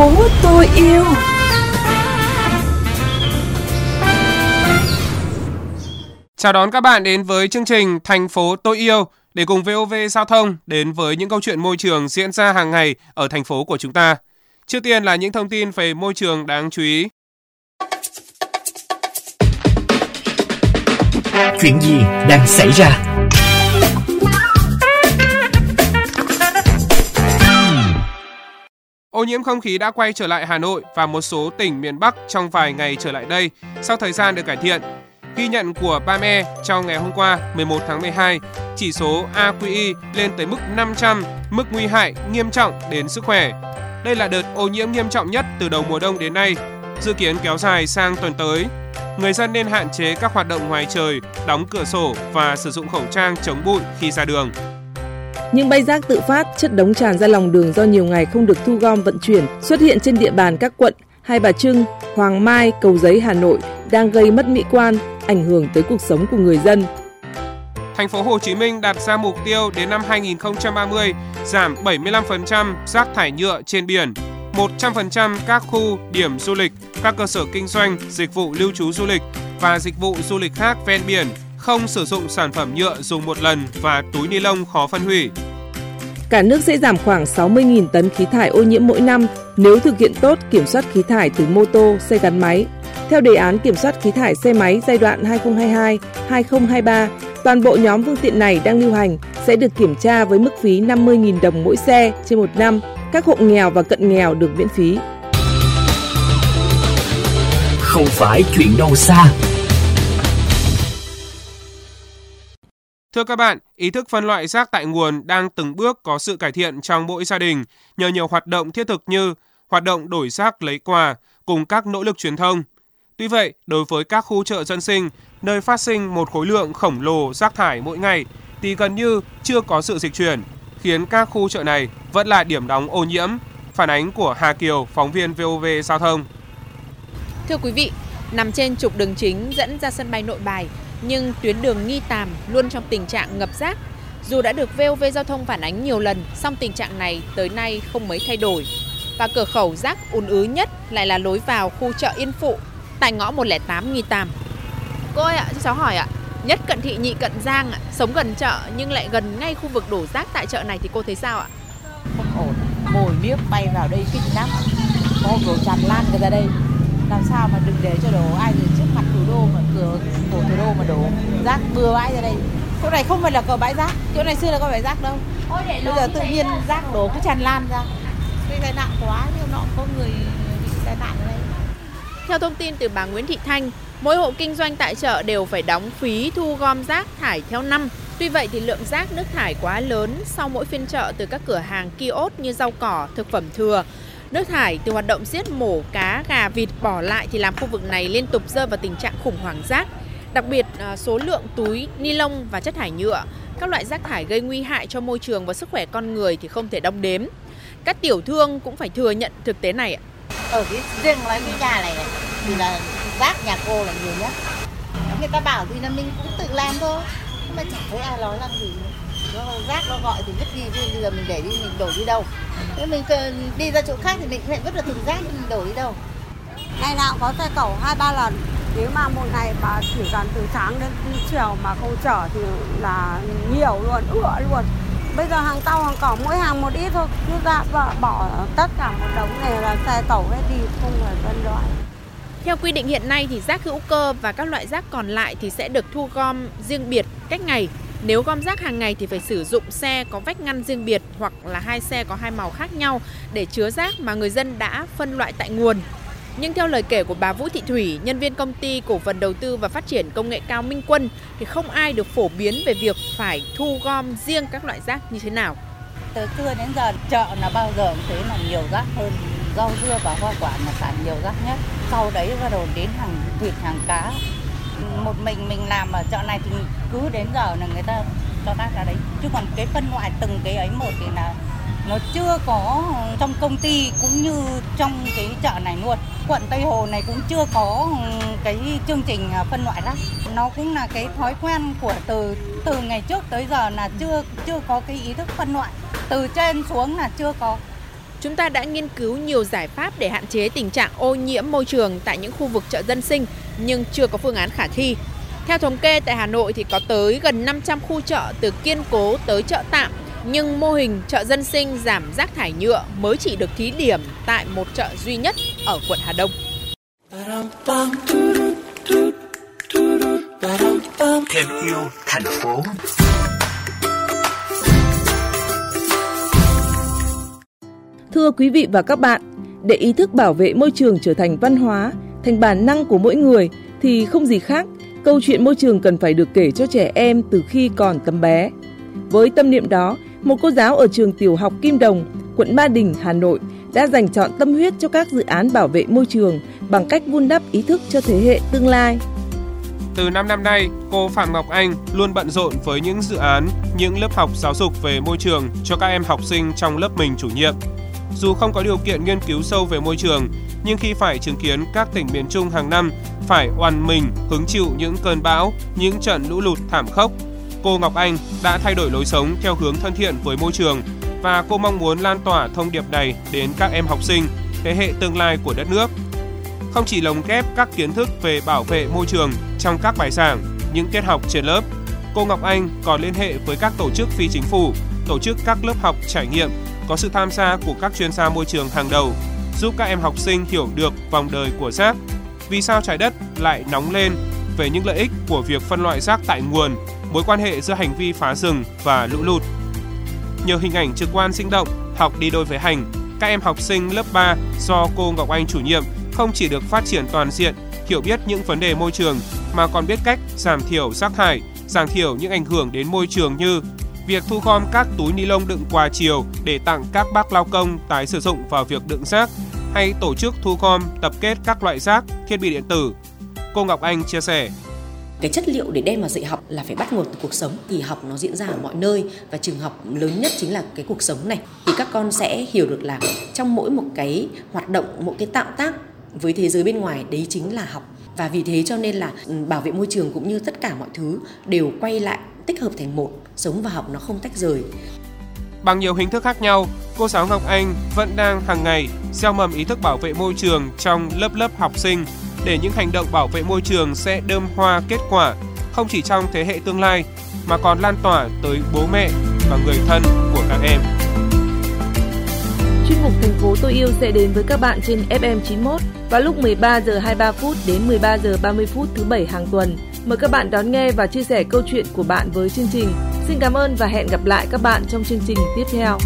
phố tôi yêu Chào đón các bạn đến với chương trình Thành phố tôi yêu để cùng VOV Giao thông đến với những câu chuyện môi trường diễn ra hàng ngày ở thành phố của chúng ta. Trước tiên là những thông tin về môi trường đáng chú ý. Chuyện gì đang xảy ra? Ô nhiễm không khí đã quay trở lại Hà Nội và một số tỉnh miền Bắc trong vài ngày trở lại đây sau thời gian được cải thiện. Ghi nhận của BAME trong ngày hôm qua 11 tháng 12, chỉ số AQI lên tới mức 500, mức nguy hại nghiêm trọng đến sức khỏe. Đây là đợt ô nhiễm nghiêm trọng nhất từ đầu mùa đông đến nay, dự kiến kéo dài sang tuần tới. Người dân nên hạn chế các hoạt động ngoài trời, đóng cửa sổ và sử dụng khẩu trang chống bụi khi ra đường. Những bay rác tự phát, chất đống tràn ra lòng đường do nhiều ngày không được thu gom vận chuyển xuất hiện trên địa bàn các quận Hai Bà Trưng, Hoàng Mai, Cầu Giấy, Hà Nội đang gây mất mỹ quan, ảnh hưởng tới cuộc sống của người dân. Thành phố Hồ Chí Minh đặt ra mục tiêu đến năm 2030 giảm 75% rác thải nhựa trên biển, 100% các khu điểm du lịch, các cơ sở kinh doanh, dịch vụ lưu trú du lịch và dịch vụ du lịch khác ven biển không sử dụng sản phẩm nhựa dùng một lần và túi ni lông khó phân hủy. Cả nước sẽ giảm khoảng 60.000 tấn khí thải ô nhiễm mỗi năm nếu thực hiện tốt kiểm soát khí thải từ mô tô, xe gắn máy. Theo đề án kiểm soát khí thải xe máy giai đoạn 2022-2023, toàn bộ nhóm phương tiện này đang lưu hành sẽ được kiểm tra với mức phí 50.000 đồng mỗi xe trên một năm. Các hộ nghèo và cận nghèo được miễn phí. Không phải chuyện đâu xa. Thưa các bạn, ý thức phân loại rác tại nguồn đang từng bước có sự cải thiện trong mỗi gia đình nhờ nhiều hoạt động thiết thực như hoạt động đổi rác lấy quà cùng các nỗ lực truyền thông. Tuy vậy, đối với các khu chợ dân sinh, nơi phát sinh một khối lượng khổng lồ rác thải mỗi ngày thì gần như chưa có sự dịch chuyển, khiến các khu chợ này vẫn là điểm đóng ô nhiễm. Phản ánh của Hà Kiều, phóng viên VOV Giao thông. Thưa quý vị, nằm trên trục đường chính dẫn ra sân bay Nội Bài, nhưng tuyến đường Nghi Tàm luôn trong tình trạng ngập rác. Dù đã được VOV Giao thông phản ánh nhiều lần, song tình trạng này tới nay không mấy thay đổi. Và cửa khẩu rác ùn ứ nhất lại là lối vào khu chợ Yên Phụ tại ngõ 108 Nghi Tàm. Cô ơi ạ, cho cháu hỏi ạ, nhất cận thị nhị cận giang sống gần chợ nhưng lại gần ngay khu vực đổ rác tại chợ này thì cô thấy sao ạ? Không ổn, mồi miếc bay vào đây kinh lắm, có đổ tràn lan ra đây. Làm sao mà đừng để cho đổ ai rồi trước mặt đô mà cửa của thủ đô mà đổ rác bừa bãi ra đây. Chỗ này không phải là cờ bãi rác, chỗ này xưa là có bãi rác đâu. Bây giờ tự nhiên rác đổ cứ tràn lan ra. Cái tai nạn quá nhưng nó có người bị tai nạn ở đây. Theo thông tin từ bà Nguyễn Thị Thanh, mỗi hộ kinh doanh tại chợ đều phải đóng phí thu gom rác thải theo năm. Tuy vậy thì lượng rác nước thải quá lớn sau mỗi phiên chợ từ các cửa hàng kiosk như rau cỏ, thực phẩm thừa. Nước thải từ hoạt động giết mổ cá, gà, vịt bỏ lại thì làm khu vực này liên tục rơi vào tình trạng khủng hoảng rác. Đặc biệt à, số lượng túi, ni lông và chất thải nhựa, các loại rác thải gây nguy hại cho môi trường và sức khỏe con người thì không thể đong đếm. Các tiểu thương cũng phải thừa nhận thực tế này ở cái riêng nói cái nhà này này thì là rác nhà cô là nhiều nhất người ta bảo thì là mình cũng tự làm thôi nhưng mà chẳng thấy ai nói làm gì nó rác nó gọi thì vứt đi chứ bây giờ mình để đi mình đổ đi đâu? Thế mình đi ra chỗ khác thì mình lại vứt được thùng rác mình đổ đi đâu? Ngày nào cũng có xe cẩu hai ba lần. Nếu mà một ngày mà chỉ cần từ sáng đến chiều mà không chở thì là nhiều luôn ựa luôn. Bây giờ hàng tàu hàng cỏ mỗi hàng một ít thôi. Cứ ra bỏ, bỏ tất cả một đống này là xe cẩu hết đi không phải phân loại. Theo quy định hiện nay thì rác hữu cơ và các loại rác còn lại thì sẽ được thu gom riêng biệt cách ngày. Nếu gom rác hàng ngày thì phải sử dụng xe có vách ngăn riêng biệt hoặc là hai xe có hai màu khác nhau để chứa rác mà người dân đã phân loại tại nguồn. Nhưng theo lời kể của bà Vũ Thị Thủy, nhân viên công ty cổ phần đầu tư và phát triển công nghệ cao Minh Quân thì không ai được phổ biến về việc phải thu gom riêng các loại rác như thế nào. từ xưa đến giờ chợ là bao giờ cũng thế là nhiều rác hơn rau dưa và hoa quả là sản nhiều rác nhất sau đấy bắt đầu đến hàng thịt hàng cá một mình mình làm ở chợ này thì cứ đến giờ là người ta cho rác ra đấy. Chứ còn cái phân loại từng cái ấy một thì là nó chưa có trong công ty cũng như trong cái chợ này luôn. Quận Tây Hồ này cũng chưa có cái chương trình à, phân loại rác nó cũng là cái thói quen của từ từ ngày trước tới giờ là chưa chưa có cái ý thức phân loại. Từ trên xuống là chưa có. Chúng ta đã nghiên cứu nhiều giải pháp để hạn chế tình trạng ô nhiễm môi trường tại những khu vực chợ dân sinh nhưng chưa có phương án khả thi. Theo thống kê tại Hà Nội thì có tới gần 500 khu chợ từ kiên cố tới chợ tạm nhưng mô hình chợ dân sinh giảm rác thải nhựa mới chỉ được thí điểm tại một chợ duy nhất ở quận Hà Đông. Thêm yêu thành phố. Thưa quý vị và các bạn, để ý thức bảo vệ môi trường trở thành văn hóa, thành bản năng của mỗi người thì không gì khác, câu chuyện môi trường cần phải được kể cho trẻ em từ khi còn tấm bé. Với tâm niệm đó, một cô giáo ở trường tiểu học Kim Đồng, quận Ba Đình, Hà Nội đã dành chọn tâm huyết cho các dự án bảo vệ môi trường bằng cách vun đắp ý thức cho thế hệ tương lai. Từ 5 năm nay, cô Phạm Ngọc Anh luôn bận rộn với những dự án, những lớp học giáo dục về môi trường cho các em học sinh trong lớp mình chủ nhiệm. Dù không có điều kiện nghiên cứu sâu về môi trường, nhưng khi phải chứng kiến các tỉnh miền Trung hàng năm phải oằn mình hứng chịu những cơn bão, những trận lũ lụt thảm khốc, cô Ngọc Anh đã thay đổi lối sống theo hướng thân thiện với môi trường và cô mong muốn lan tỏa thông điệp này đến các em học sinh, thế hệ tương lai của đất nước. Không chỉ lồng ghép các kiến thức về bảo vệ môi trường trong các bài giảng, những tiết học trên lớp, cô Ngọc Anh còn liên hệ với các tổ chức phi chính phủ, tổ chức các lớp học trải nghiệm có sự tham gia của các chuyên gia môi trường hàng đầu, giúp các em học sinh hiểu được vòng đời của rác, vì sao trái đất lại nóng lên? Về những lợi ích của việc phân loại rác tại nguồn, mối quan hệ giữa hành vi phá rừng và lũ lụt. Nhờ hình ảnh trực quan sinh động, học đi đôi với hành, các em học sinh lớp 3 do cô Ngọc Anh chủ nhiệm không chỉ được phát triển toàn diện, hiểu biết những vấn đề môi trường mà còn biết cách giảm thiểu rác thải, giảm thiểu những ảnh hưởng đến môi trường như việc thu gom các túi ni lông đựng quà chiều để tặng các bác lao công tái sử dụng vào việc đựng rác hay tổ chức thu gom tập kết các loại rác, thiết bị điện tử. Cô Ngọc Anh chia sẻ. Cái chất liệu để đem vào dạy học là phải bắt nguồn từ cuộc sống thì học nó diễn ra ở mọi nơi và trường học lớn nhất chính là cái cuộc sống này. Thì các con sẽ hiểu được là trong mỗi một cái hoạt động mỗi cái tạo tác với thế giới bên ngoài đấy chính là học. Và vì thế cho nên là ừ, bảo vệ môi trường cũng như tất cả mọi thứ đều quay lại tích hợp thành một sống và học nó không tách rời Bằng nhiều hình thức khác nhau, cô giáo Ngọc Anh vẫn đang hàng ngày gieo mầm ý thức bảo vệ môi trường trong lớp lớp học sinh để những hành động bảo vệ môi trường sẽ đơm hoa kết quả không chỉ trong thế hệ tương lai mà còn lan tỏa tới bố mẹ và người thân của các em. Chuyên mục Thành phố tôi yêu sẽ đến với các bạn trên FM 91 vào lúc 13 giờ 23 phút đến 13 giờ 30 phút thứ bảy hàng tuần. Mời các bạn đón nghe và chia sẻ câu chuyện của bạn với chương trình. Xin cảm ơn và hẹn gặp lại các bạn trong chương trình tiếp theo.